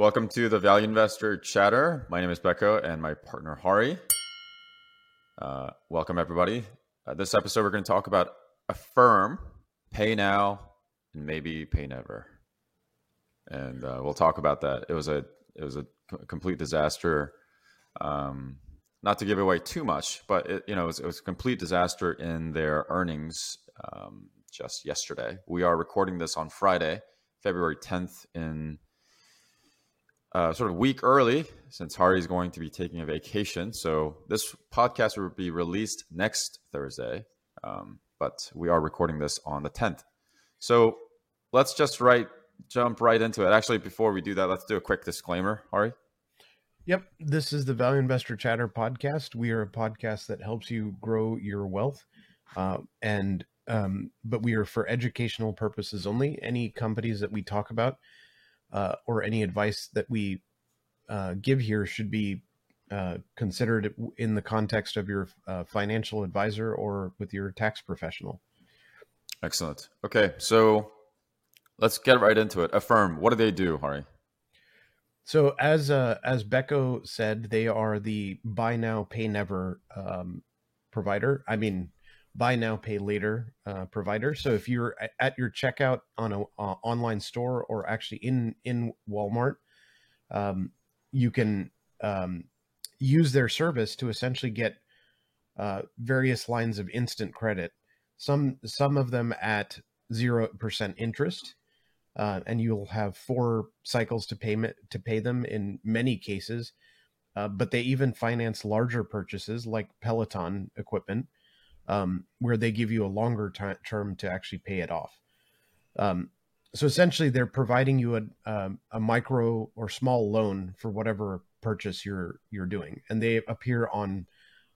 Welcome to the Value Investor Chatter. My name is Becco and my partner Hari. Uh, welcome, everybody. Uh, this episode, we're going to talk about Affirm, pay now, and maybe pay never. And uh, we'll talk about that. It was a it was a complete disaster. Um, not to give away too much, but it, you know, it was, it was, a complete disaster in their earnings um, just yesterday. We are recording this on Friday, February 10th, in uh, sort of week early since Hari's going to be taking a vacation. So this podcast will be released next Thursday, um, but we are recording this on the 10th. So let's just right jump right into it. Actually, before we do that, let's do a quick disclaimer, Hari. Yep, this is the Value Investor Chatter podcast. We are a podcast that helps you grow your wealth, uh, and um, but we are for educational purposes only. Any companies that we talk about uh, or any advice that we uh, give here should be uh, considered in the context of your uh, financial advisor or with your tax professional. Excellent. Okay, so let's get right into it. Affirm. What do they do, Hari? So as uh, as Becco said, they are the buy now pay never um, provider. I mean, buy now pay later uh, provider. So if you're at your checkout on a uh, online store or actually in in Walmart, um, you can um, use their service to essentially get uh, various lines of instant credit. Some some of them at zero percent interest, uh, and you'll have four cycles to payment to pay them in many cases. Uh, but they even finance larger purchases like Peloton equipment um, where they give you a longer t- term to actually pay it off. Um, so essentially, they're providing you a, um, a micro or small loan for whatever purchase you're you're doing, and they appear on.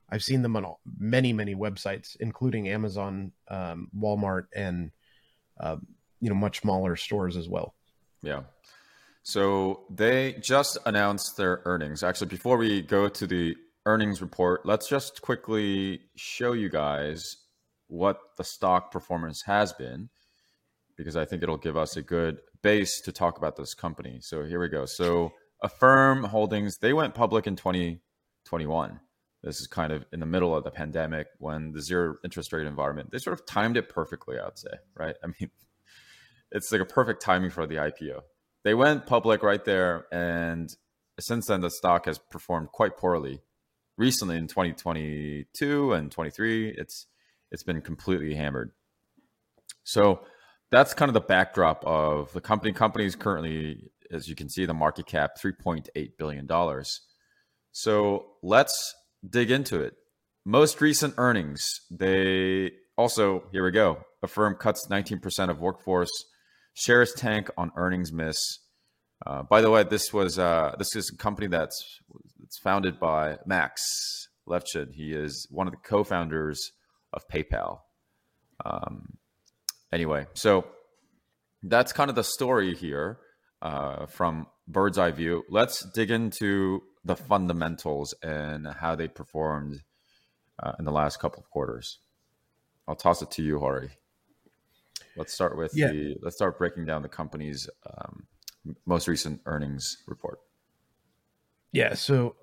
I've seen them on many many websites, including Amazon, um, Walmart, and uh, you know much smaller stores as well. Yeah. So they just announced their earnings. Actually, before we go to the earnings report, let's just quickly show you guys what the stock performance has been because I think it'll give us a good base to talk about this company. So here we go. So Affirm Holdings, they went public in 2021. This is kind of in the middle of the pandemic when the zero interest rate environment, they sort of timed it perfectly, I would say, right? I mean, it's like a perfect timing for the IPO. They went public right there. And since then, the stock has performed quite poorly recently in 2022 and 23 it's it's been completely hammered. So that's kind of the backdrop of the company. Is currently as you can see the market cap 3.8 billion dollars. So let's dig into it. Most recent earnings they also here we go Affirm cuts 19% of workforce shares tank on earnings miss uh, by the way, this was uh, this is a company that's it's founded by Max Levchin. He is one of the co-founders of PayPal. Um, anyway, so that's kind of the story here uh, from bird's eye view. Let's dig into the fundamentals and how they performed uh, in the last couple of quarters. I'll toss it to you, Hari. Let's start with yeah. the. Let's start breaking down the company's um, most recent earnings report. Yeah. So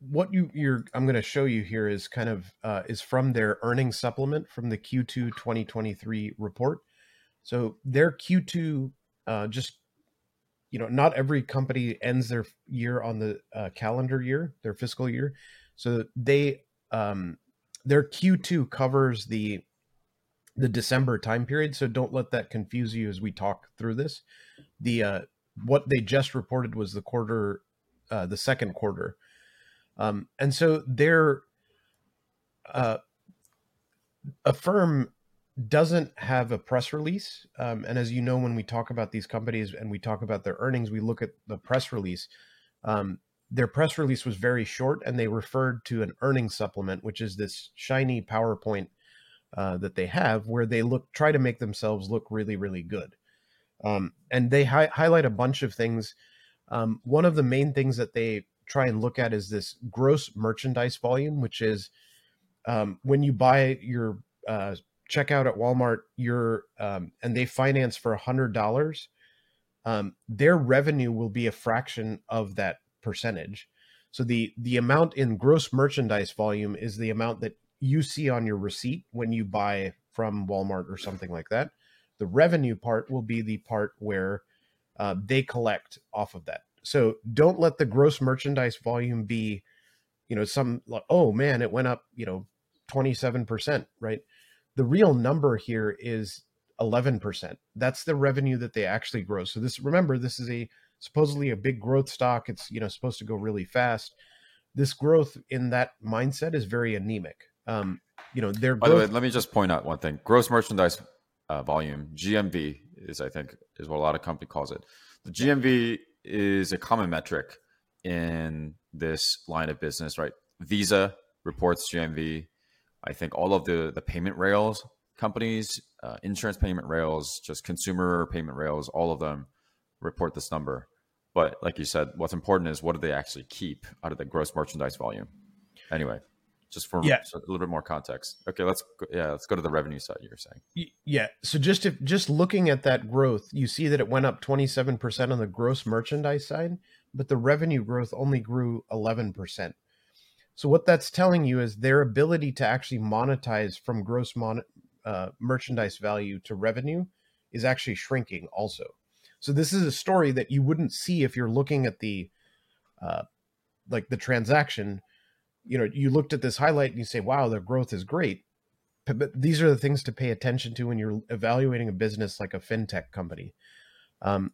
what you you're I'm going to show you here is kind of uh, is from their earnings supplement from the Q2 2023 report. So their Q2 uh, just you know not every company ends their year on the uh, calendar year, their fiscal year. So they um, their Q2 covers the the December time period. So don't let that confuse you as we talk through this. The uh, what they just reported was the quarter, uh, the second quarter, um, and so their uh, Affirm doesn't have a press release. Um, and as you know, when we talk about these companies and we talk about their earnings, we look at the press release. Um, their press release was very short, and they referred to an earnings supplement, which is this shiny PowerPoint uh, that they have where they look try to make themselves look really really good um, and they hi- highlight a bunch of things um, one of the main things that they try and look at is this gross merchandise volume which is um, when you buy your uh, checkout at walmart you're um, and they finance for a hundred dollars um, their revenue will be a fraction of that percentage. So the the amount in gross merchandise volume is the amount that you see on your receipt when you buy from Walmart or something like that. The revenue part will be the part where uh, they collect off of that. So don't let the gross merchandise volume be, you know, some like, oh man, it went up, you know, 27%, right? The real number here is 11%. That's the revenue that they actually grow. So this remember this is a supposedly a big growth stock. It's, you know, supposed to go really fast. This growth in that mindset is very anemic. Um, you know, their By the way, let me just point out one thing. Gross merchandise uh, volume, GMV is I think is what a lot of company calls it. The GMV is a common metric in this line of business, right? Visa reports GMV. I think all of the the payment rails companies, uh, insurance payment rails, just consumer payment rails, all of them report this number. But like you said, what's important is what do they actually keep out of the gross merchandise volume? Anyway, just for yeah. a little bit more context. Okay, let's go, yeah, let's go to the revenue side. You're saying yeah. So just if just looking at that growth, you see that it went up 27 percent on the gross merchandise side, but the revenue growth only grew 11 percent. So what that's telling you is their ability to actually monetize from gross mon- uh, merchandise value to revenue is actually shrinking also. So this is a story that you wouldn't see if you're looking at the uh, like the transaction you know you looked at this highlight and you say wow their growth is great. But these are the things to pay attention to when you're evaluating a business like a fintech company. Um,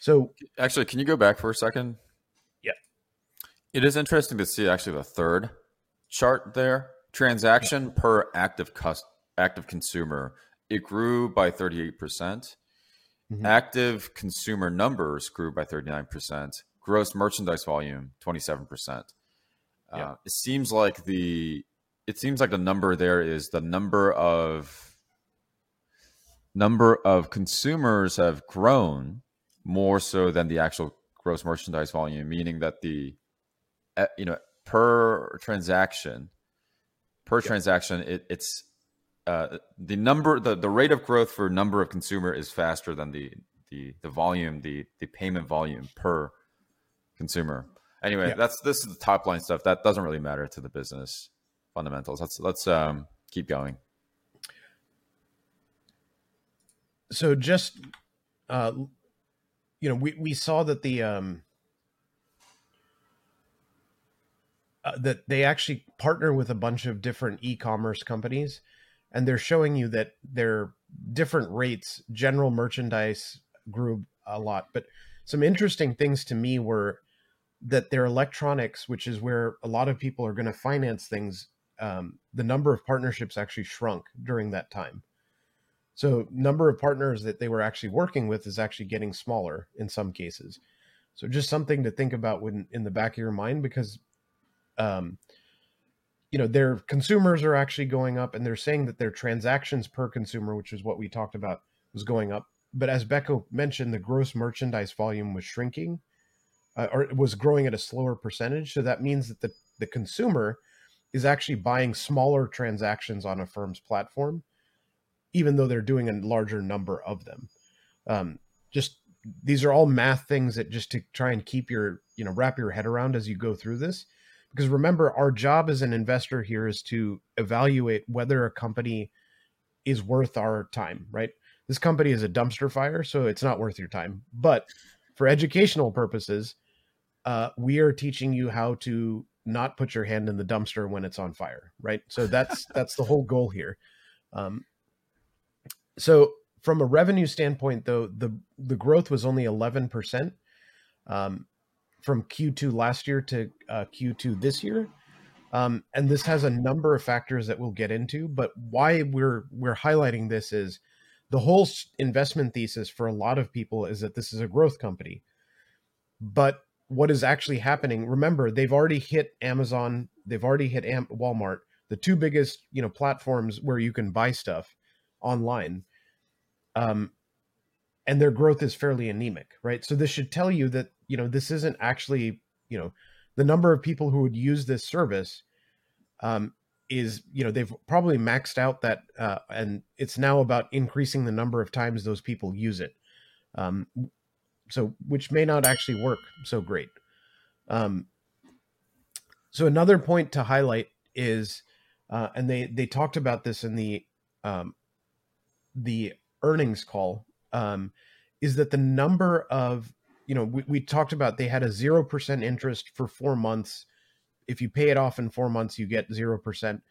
so actually can you go back for a second? Yeah. It is interesting to see actually the third chart there. Transaction yeah. per active cus- active consumer. It grew by 38%. Mm hmm active consumer numbers grew by 39% gross merchandise volume 27% yeah. Uh, it seems like the it seems like the number there is the number of number of consumers have grown more so than the actual gross merchandise volume, meaning that the eh, you know per transaction per yeah. transaction it, it's uh, the number the, the rate of growth for number of consumer is faster than the the the volume the the payment volume per consumer Anyway, yeah. that's this is the top line stuff. That doesn't really matter to the business fundamentals. Let's let's um, keep going. So just uh, you know, we we saw that the um, uh, that they actually partner with a bunch of different e-commerce companies, and they're showing you that their different rates. General merchandise grew a lot, but some interesting things to me were that their electronics, which is where a lot of people are going to finance things, um, the number of partnerships actually shrunk during that time. So number of partners that they were actually working with is actually getting smaller in some cases. So just something to think about when in the back of your mind because um, you know their consumers are actually going up and they're saying that their transactions per consumer, which is what we talked about, was going up. But as Becco mentioned, the gross merchandise volume was shrinking uh, or was growing at a slower percentage. So that means that the, the consumer is actually buying smaller transactions on Affirm's platform, even though they're doing a larger number of them. Um, just these are all math things that just to try and keep your, you know, wrap your head around as you go through this. Because remember, our job as an investor here is to evaluate whether a company is worth our time, right? This company is a dumpster fire, so it's not worth your time. But for educational purposes, uh, we are teaching you how to not put your hand in the dumpster when it's on fire, right? So that's that's the whole goal here. Um, so from a revenue standpoint, though, the the growth was only eleven percent um, from Q2 last year to uh, Q2 this year. Um, and this has a number of factors that we'll get into. But why we're we're highlighting this is the whole investment thesis for a lot of people is that this is a growth company, but what is actually happening. Remember, they've already hit Amazon, they've already hit Am- Walmart, the two biggest you know platforms where you can buy stuff online. Um, and their growth is fairly anemic, right? So this should tell you that you know this isn't actually you know the number of people who would use this service um, is you know they've probably maxed out that uh, and it's now about increasing the number of times those people use it um, so which may not actually work so great. Um, so another point to highlight is, uh, and they they talked about this in the um, the earnings call, um, is that the number of you know we, we talked about they had a zero percent interest for four months. If you pay it off in four months, you get zero percent.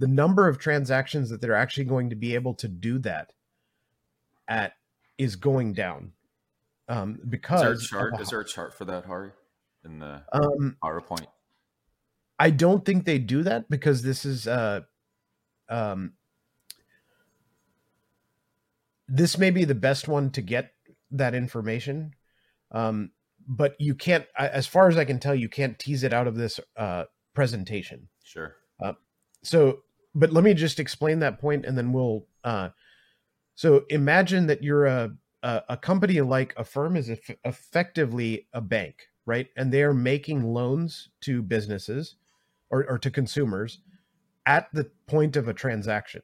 The number of transactions that they're actually going to be able to do that at is going down um, because is there a chart? Is there a chart for that, Hari, in the um, PowerPoint? I don't think they do that because this is uh, um, this may be the best one to get that information. Um, but you can't, as far as I can tell, you can't tease it out of this uh, presentation. Sure. Uh, so, but let me just explain that point, and then we'll. Uh, so imagine that you're a a, a company like Affirm is eff- effectively a bank, right? And they are making loans to businesses or, or to consumers at the point of a transaction.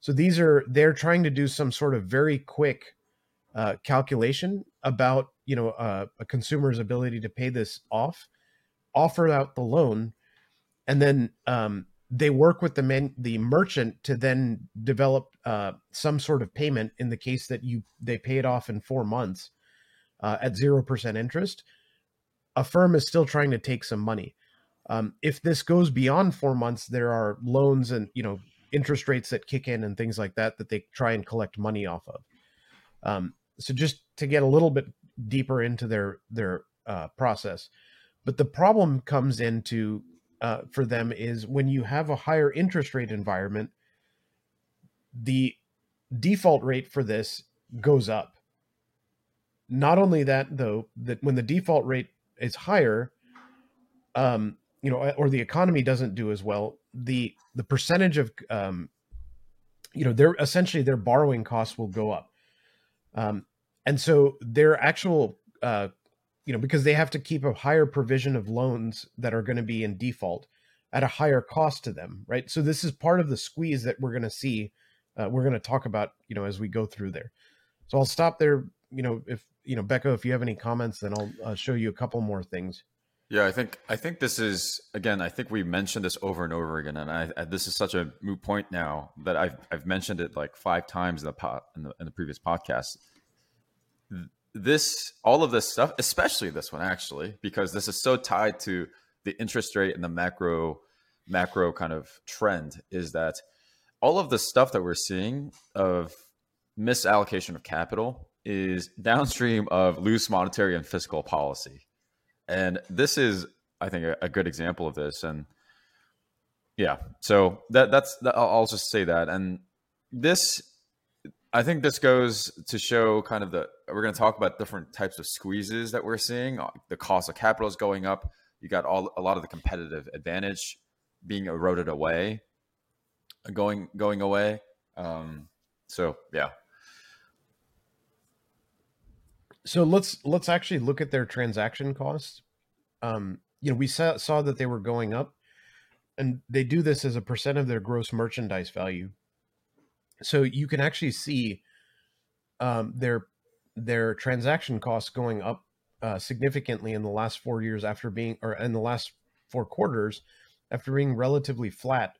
So these are they're trying to do some sort of very quick uh, calculation about you know uh, a consumer's ability to pay this off, offer out the loan, and then um, they work with the man, the merchant to then develop uh, some sort of payment. In the case that you they pay it off in four months uh, at zero percent interest, Affirm is still trying to take some money. Um, if this goes beyond four months, there are loans and you know interest rates that kick in and things like that that they try and collect money off of. Um, so just to get a little bit deeper into their their uh, process, but the problem comes into uh, for them is when you have a higher interest rate environment, the default rate for this goes up. Not only that, though, that when the default rate is higher, um, you know, or the economy doesn't do as well, the the percentage of um, you know, their essentially their borrowing costs will go up, um, and so their actual uh, you know, because they have to keep a higher provision of loans that are going to be in default at a higher cost to them, right? So this is part of the squeeze that we're going to see. Uh, we're going to talk about, you know, as we go through there. So I'll stop there. You know, if you know, Becca, if you have any comments, then I'll uh, show you a couple more things. Yeah, I think I think this is again. I think we mentioned this over and over again, and I, I, this is such a moot point now that I've I've mentioned it like five times in the pot in the, in the previous podcast. This all of this stuff, especially this one, actually, because this is so tied to the interest rate and the macro macro kind of trend, is that all of the stuff that we're seeing of misallocation of capital is downstream of loose monetary and fiscal policy and this is, I think, a, a good example of this. And yeah, so that that's that, I'll, I'll just say that. And this, I think, this goes to show kind of the we're going to talk about different types of squeezes that we're seeing. Uh, the cost of capital is going up. You got all a lot of the competitive advantage being eroded away, going going away. Um, so yeah, so let's let's actually look at their transaction costs. Um, you know, we saw saw that they were going up, and they do this as a percent of their gross merchandise value. So you can actually see um, their their transaction costs going up uh, significantly in the last four years after being, or in the last four quarters after being relatively flat.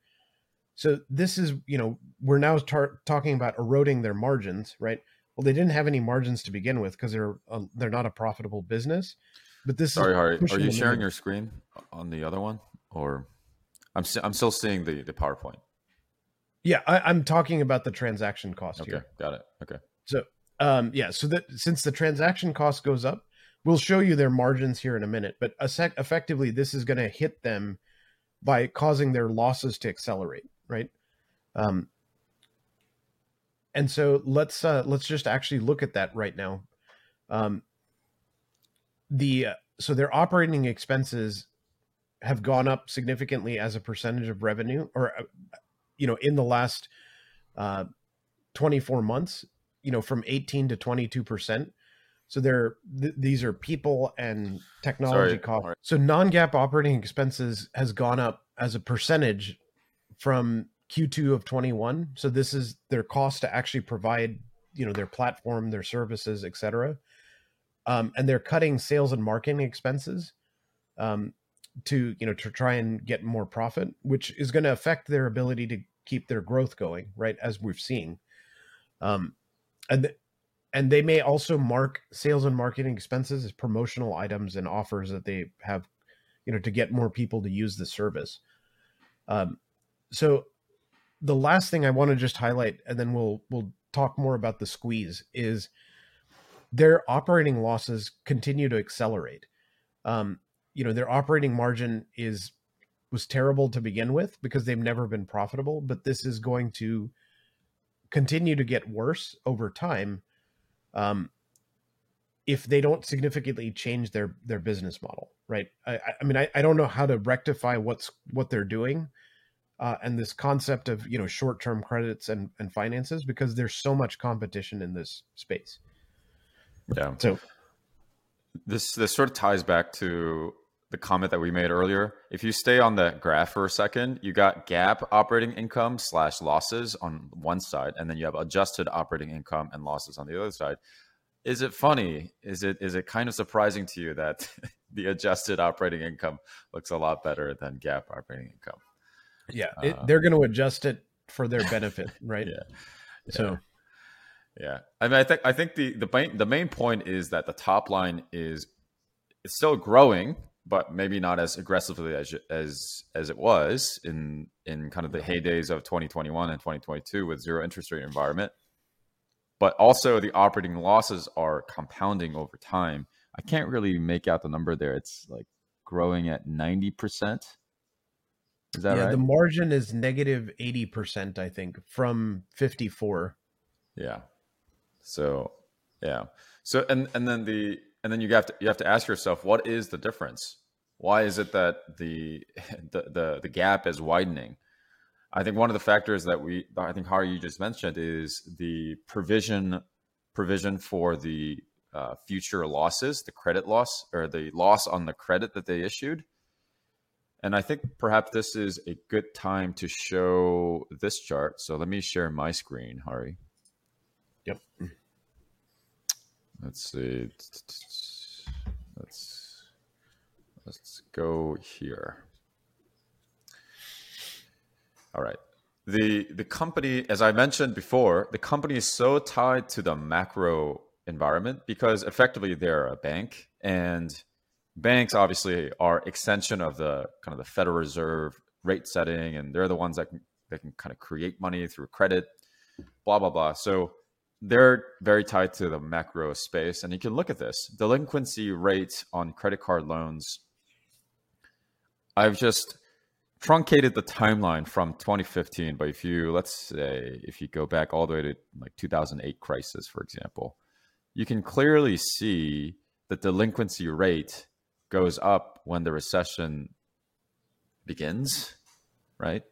So this is, you know, we're now tar- talking about eroding their margins, right? well they didn't have any margins to begin with because they're uh, they're not a profitable business but this sorry Hari, are you sharing in. your screen on the other one or i'm i'm still seeing the the powerpoint yeah I, am talking about the transaction cost okay here. got it okay. So um yeah so that since the transaction cost goes up we'll show you their margins here in a minute but a sec- effectively this is going to hit them by causing their losses to accelerate right? Um and so let's uh, let's just actually look at that right now. Um, the uh, so their operating expenses have gone up significantly as a percentage of revenue, or uh, you know, in the last uh, 24 months, you know, from 18 to 22 percent. So they're th- these are people and technology costs. So non-GAAP operating expenses has gone up as a percentage from Q2 of 21. So this is their cost to actually provide, you know, their platform, their services, etc. um, and they're cutting sales and marketing expenses um, to you know to try and get more profit, which is going to affect their ability to keep their growth going, right? As we've seen, um, and th- and they may also mark sales and marketing expenses as promotional items and offers that they have, you know, to get more people to use the service. Um, so the last thing I want to just highlight, and then we'll we'll talk more about the squeeze, is their operating losses continue to accelerate. Um, you know, their operating margin is was terrible to begin with because they've never been profitable, but this is going to continue to get worse over time um, if they don't significantly change their their business model, right? I, I mean, I, I don't know how to rectify what's what they're doing, uh, and this concept of you know short term credits and and finances because there's so much competition in this space. Yeah. So this this sort of ties back to the comment that we made earlier. If you stay on the graph for a second, you got GAAP operating income slash losses on one side, and then you have adjusted operating income and losses on the other side. Is it funny? Is it is it kind of surprising to you that the adjusted operating income looks a lot better than GAAP operating income? Yeah, it, uh, they're going to adjust it for their benefit, right? yeah. yeah. So yeah, I mean, I think I think the the main the main point is that the top line is it's still growing but maybe not as aggressively as as as it was in in kind of the heydays of 2021 and 2022 with zero interest rate environment. But also the operating losses are compounding over time. I can't really make out the number there. It's like growing at 90%. Is that yeah, right? The margin is negative 80%, I think, from 54. Yeah. So, yeah. So and and then the and then you have to you have to ask yourself what is the difference why is it that the the the, the gap is widening? I think one of the factors that we i think Hari you just mentioned is the provision provision for the uh, future losses the credit loss or the loss on the credit that they issued. And i think perhaps this is a good time to show this chart. So let me share my screen hari. Yep. Let's see. Let's let's go here. All right. The the company, as I mentioned before, the company is so tied to the macro environment because effectively they're a bank and banks obviously are extension of the kind of the Federal Reserve rate setting and they're the ones that can can kind of create money through credit, blah blah blah. So they're very tied to the macro space. And you can look at this delinquency rate on credit card loans. I've just truncated the timeline from 2015. But if you, let's say, if you go back all the way to like 2008 crisis, for example, you can clearly see the delinquency rate goes up when the recession begins, right?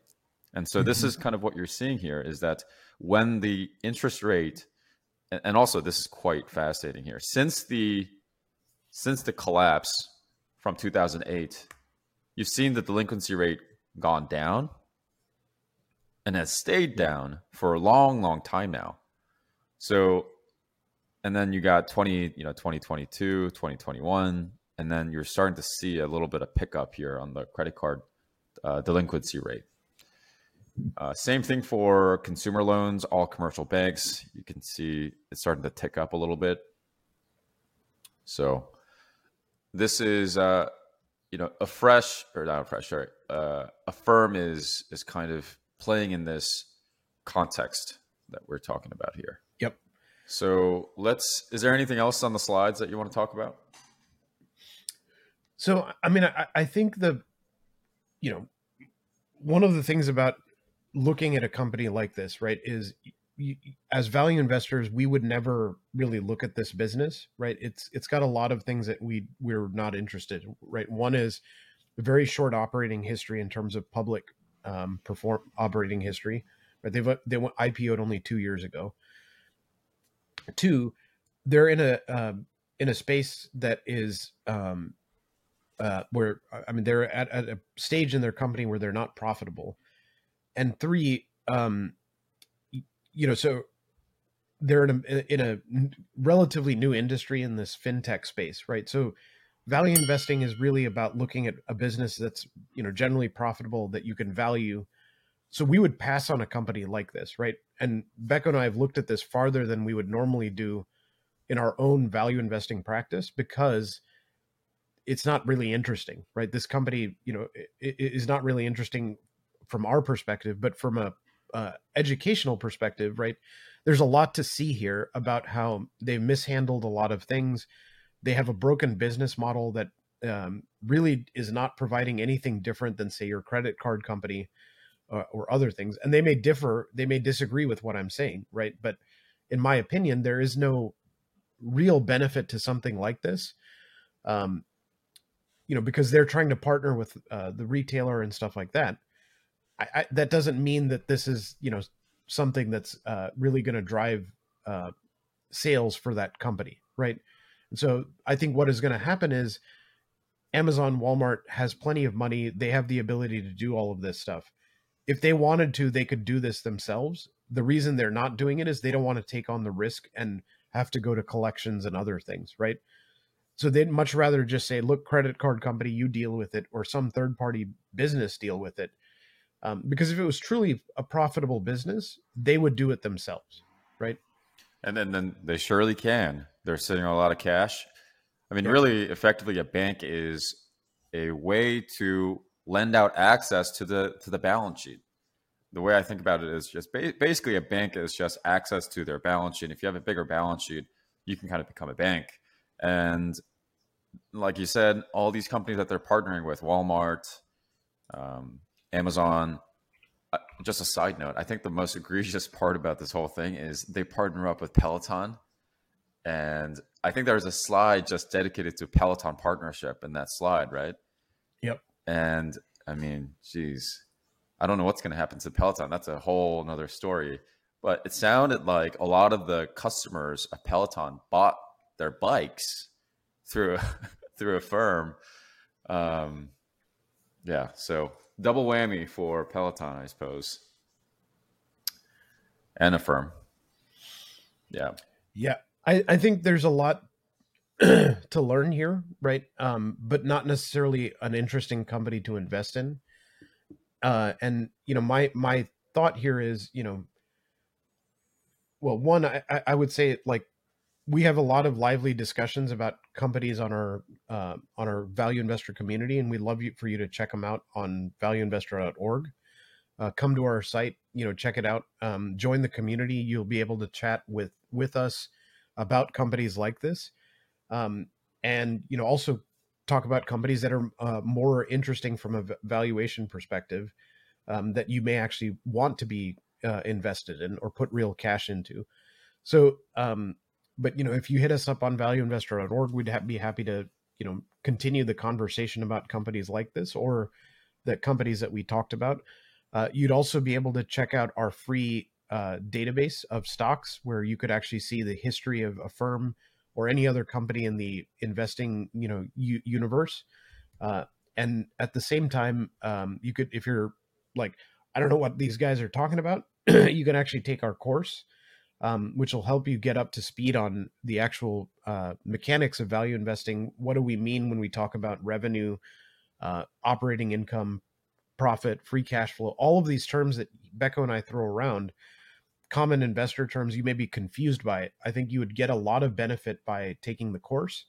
And so this mm-hmm. is kind of what you're seeing here is that when the interest rate and also this is quite fascinating here. Since the since the collapse from 2008, you've seen the delinquency rate gone down and has stayed down for a long, long time now. So, and then you got 20, you know, 2022, 2021, and then you're starting to see a little bit of pickup here on the credit card uh, delinquency rate. Uh, same thing for consumer loans, all commercial banks. You can see it's starting to tick up a little bit. So this is, uh, you know, a fresh or not a fresh, sorry, uh, firm is is kind of playing in this context that we're talking about here. Yep. So let's. Is there anything else on the slides that you want to talk about? So I mean, I, I think the, you know, one of the things about looking at a company like this, right, is as value investors, we would never really look at this business, right? It's it's got a lot of things that we we're not interested, in, right? One is a very short operating history in terms of public um, perform operating history. Right? They've they went IPO'd only two years ago. Two, they're in a uh, in a space that is um, uh, where I mean they're at, at a stage in their company where they're not profitable and three um you know so they're in a, in a relatively new industry in this fintech space, right? So value investing is really about looking at a business that's you know generally profitable that you can value. So we would pass on a company like this, right? And Becco and I have looked at this farther than we would normally do in our own value investing practice because it's not really interesting, right? This company, you know, is not really interesting from our perspective, but from a uh, educational perspective, right? There's a lot to see here about how they've mishandled a lot of things. They have a broken business model that um, really is not providing anything different than, say, your credit card company uh, or other things. And they may differ, they may disagree with what I'm saying, right? But in my opinion, there is no real benefit to something like this. Um, you know, because they're trying to partner with uh, the retailer and stuff like that. I, I, that doesn't mean that this is, you know, something that's uh, really going to drive uh, sales for that company, right? And so I think what is going to happen is Amazon, Walmart has plenty of money. They have the ability to do all of this stuff. If they wanted to, they could do this themselves. The reason they're not doing it is they don't want to take on the risk and have to go to collections and other things, right? So they'd much rather just say, look, credit card company, you deal with it, or some third party business deal with it. Um, because if it was truly a profitable business, they would do it themselves, right? And then, then they surely can. They're sitting on a lot of cash. I mean, yeah. really, effectively, a bank is a way to lend out access to the to the balance sheet. The way I think about it is just ba- basically a bank is just access to their balance sheet. If you have a bigger balance sheet, you can kind of become a bank. And like you said, all these companies that they're partnering with, Walmart, um, Amazon. Uh, just a side note, I think the most egregious part about this whole thing is they partner up with Peloton. And I think there's a slide just dedicated to Peloton partnership in that slide, right? Yep. And I mean, geez, I don't know what's going to happen to Peloton. That's a whole another story. But it sounded like a lot of the customers of Peloton bought their bikes through through Affirm. Um, yeah, so double whammy for Peloton, I suppose, and Affirm. Yeah, yeah. I, I think there's a lot to learn here, right? Um, but not necessarily an interesting company to invest in. Uh, and you know, my my thought here is, you know, well, one, I, I would say like we have a lot of lively discussions about companies on our uh, on our value investor community, and we'd love you, for you to check them out on valueinvestor.org. Uh, come to our site, you know, check it out. Um, join the community. You'll be able to chat with with us about companies like this, um, and you know, also talk about companies that are uh, more interesting from a valuation perspective um, that you may actually want to be uh, invested in or put real cash into. So um, but you know, if you hit us up on valueinvestor.org, we'd ha- be happy to you know continue the conversation about companies like this or the companies that we talked about. Uh, you'd also be able to check out our free uh, database of stocks where you could actually see the history of Affirm or any other company in the investing you know u- universe. Uh, and at the same time, um, you could if you're like I don't know what these guys are talking about, you can actually take our course um, which will help you get up to speed on the actual uh, mechanics of value investing. What do we mean when we talk about revenue, uh, operating income, profit, free cash flow? All of these terms that Becco and I throw around, common investor terms, you may be confused by it. I think you would get a lot of benefit by taking the course,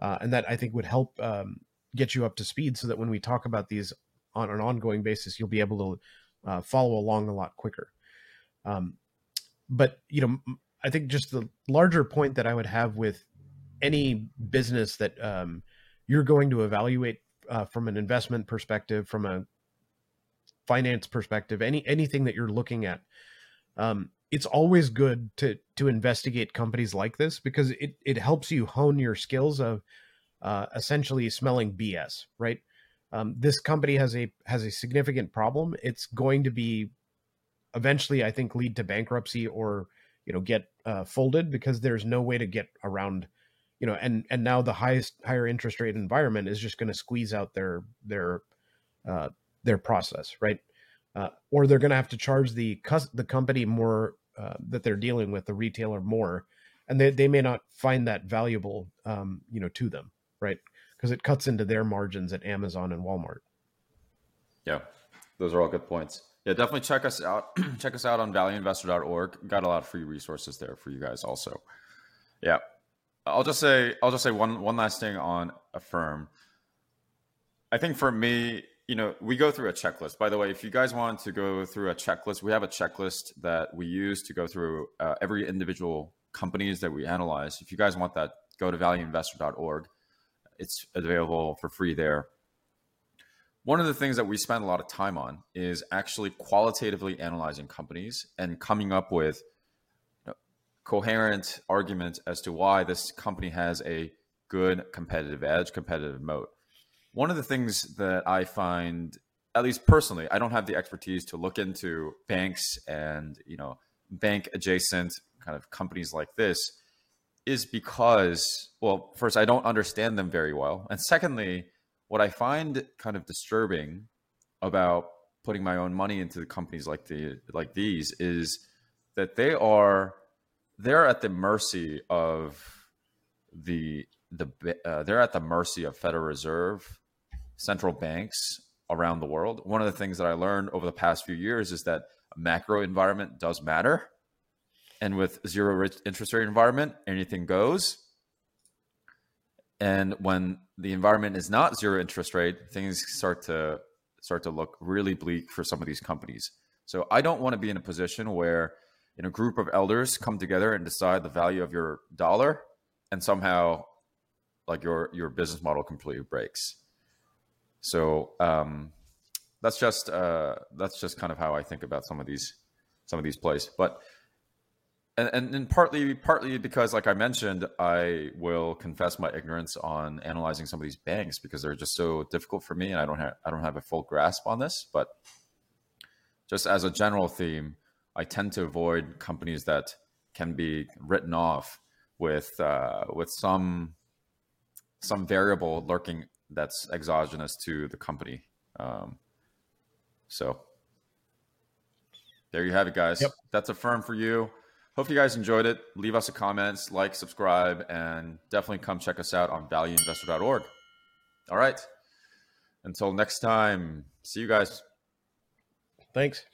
uh, and that I think would help um, get you up to speed so that when we talk about these on an ongoing basis, you'll be able to uh, follow along a lot quicker. Um, but you know i think just the larger point that i would have with any business that um, you're going to evaluate uh, from an investment perspective from a finance perspective any anything that you're looking at um, it's always good to to investigate companies like this because it it helps you hone your skills of uh, essentially smelling bs right? Um, this company has a has a significant problem. It's going to be eventually I think lead to bankruptcy or you know get uh, folded because there's no way to get around you know and and now the highest higher interest rate environment is just going to squeeze out their their uh, their process right uh, or they're going to have to charge the cus- the company more uh, that they're dealing with the retailer more, and they they may not find that valuable, um, you know, to them, right? Because it cuts into their margins at Amazon and Walmart. Yeah, those are all good points. Yeah, definitely check us out. check us out on valueinvestor.org. Got a lot of free resources there for you guys also. Yeah. I'll just say I'll just say one one last thing on Affirm. I think for me, you know, we go through a checklist. By the way, if you guys want to go through a checklist, we have a checklist that we use to go through uh, every individual companies that we analyze. If you guys want that, go to valueinvestor.org. It's available for free there. One of the things that we spend a lot of time on is actually qualitatively analyzing companies and coming up with coherent arguments as to why this company has a good competitive edge, competitive moat. One of the things that I find, at least personally, I don't have the expertise to look into banks and you know bank adjacent kind of companies like this, is because well, first I don't understand them very well, and secondly, what I find kind of disturbing about putting my own money into the companies like the like these is that they are they're at the mercy of the the uh, they're at the mercy of Federal Reserve central banks around the world. One of the things that I learned over the past few years is that macro environment does matter. And with zero interest rate environment, anything goes. And when the environment is not zero interest rate, things start to start to look really bleak for some of these companies. So I don't want to be in a position where in a group of elders come together and decide the value of your dollar and somehow like your your business model completely breaks. So um, that's just uh, that's just kind of how I think about some of these some of these plays. But and, and, and partly partly because, like I mentioned, I will confess my ignorance on analyzing some of these banks because they're just so difficult for me, and I don't have I don't have a full grasp on this. But just as a general theme, I tend to avoid companies that can be written off with uh, with some some variable lurking that's exogenous to the company. Um, so there you have it, guys. Yep. That's firm for you. Hope you guys enjoyed it. Leave us a comment, like, subscribe, and definitely come check us out on valueinvestor.org. All right. Until next time, see you guys. Thanks.